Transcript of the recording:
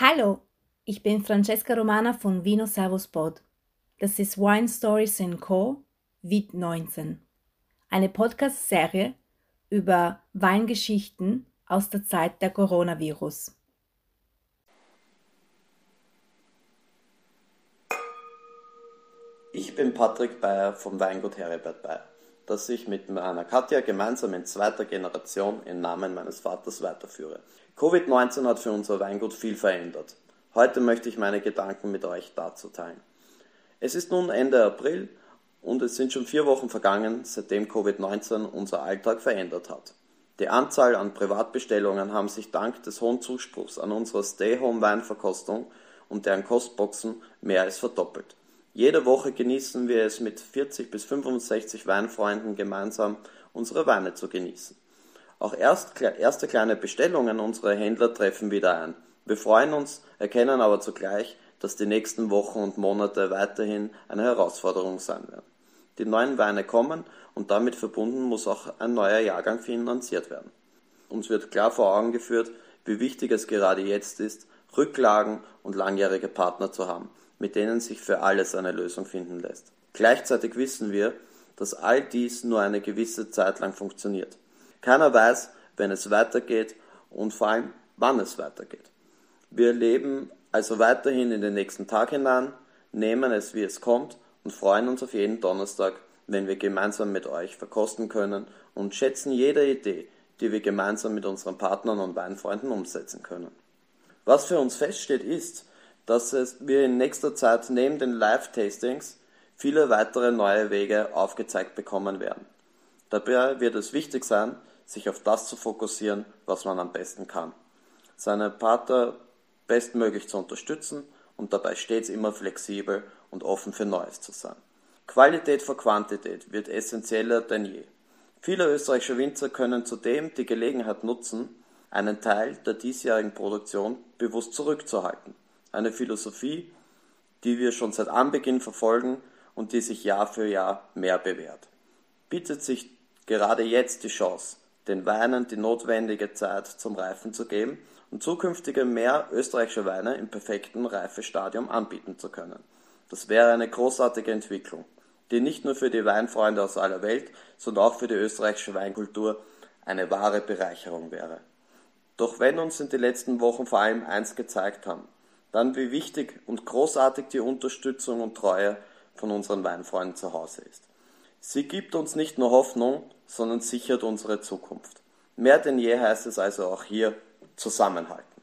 Hallo, ich bin Francesca Romana von Vino Servus Pod. Das ist Wine Stories Co. Vit 19. Eine Podcast-Serie über Weingeschichten aus der Zeit der Coronavirus. Ich bin Patrick Bayer vom Weingut Heribert Bayer, das ich mit meiner Katja gemeinsam in zweiter Generation im Namen meines Vaters weiterführe. Covid-19 hat für unser Weingut viel verändert. Heute möchte ich meine Gedanken mit euch dazu teilen. Es ist nun Ende April und es sind schon vier Wochen vergangen, seitdem Covid-19 unser Alltag verändert hat. Die Anzahl an Privatbestellungen haben sich dank des hohen Zuspruchs an unserer Stay-Home-Weinverkostung und deren Kostboxen mehr als verdoppelt. Jede Woche genießen wir es mit 40 bis 65 Weinfreunden gemeinsam unsere Weine zu genießen. Auch erst, erste kleine Bestellungen unserer Händler treffen wieder ein. Wir freuen uns, erkennen aber zugleich, dass die nächsten Wochen und Monate weiterhin eine Herausforderung sein werden. Die neuen Weine kommen und damit verbunden muss auch ein neuer Jahrgang finanziert werden. Uns wird klar vor Augen geführt, wie wichtig es gerade jetzt ist, Rücklagen und langjährige Partner zu haben, mit denen sich für alles eine Lösung finden lässt. Gleichzeitig wissen wir, dass all dies nur eine gewisse Zeit lang funktioniert. Keiner weiß, wenn es weitergeht und vor allem, wann es weitergeht. Wir leben also weiterhin in den nächsten Tag hinein, nehmen es wie es kommt und freuen uns auf jeden Donnerstag, wenn wir gemeinsam mit euch verkosten können und schätzen jede Idee, die wir gemeinsam mit unseren Partnern und Weinfreunden umsetzen können. Was für uns feststeht ist, dass wir in nächster Zeit neben den Live-Tastings viele weitere neue Wege aufgezeigt bekommen werden. Dabei wird es wichtig sein, sich auf das zu fokussieren, was man am besten kann. Seine Partner bestmöglich zu unterstützen und dabei stets immer flexibel und offen für Neues zu sein. Qualität vor Quantität wird essentieller denn je. Viele österreichische Winzer können zudem die Gelegenheit nutzen, einen Teil der diesjährigen Produktion bewusst zurückzuhalten eine Philosophie, die wir schon seit Anbeginn verfolgen und die sich Jahr für Jahr mehr bewährt. Bietet sich gerade jetzt die Chance, den Weinen die notwendige Zeit zum Reifen zu geben und zukünftige mehr österreichische Weine im perfekten Reifestadium anbieten zu können. Das wäre eine großartige Entwicklung, die nicht nur für die Weinfreunde aus aller Welt, sondern auch für die österreichische Weinkultur eine wahre Bereicherung wäre. Doch wenn uns in den letzten Wochen vor allem eins gezeigt haben, dann wie wichtig und großartig die Unterstützung und Treue von unseren Weinfreunden zu Hause ist. Sie gibt uns nicht nur Hoffnung, sondern sichert unsere Zukunft. Mehr denn je heißt es also auch hier zusammenhalten.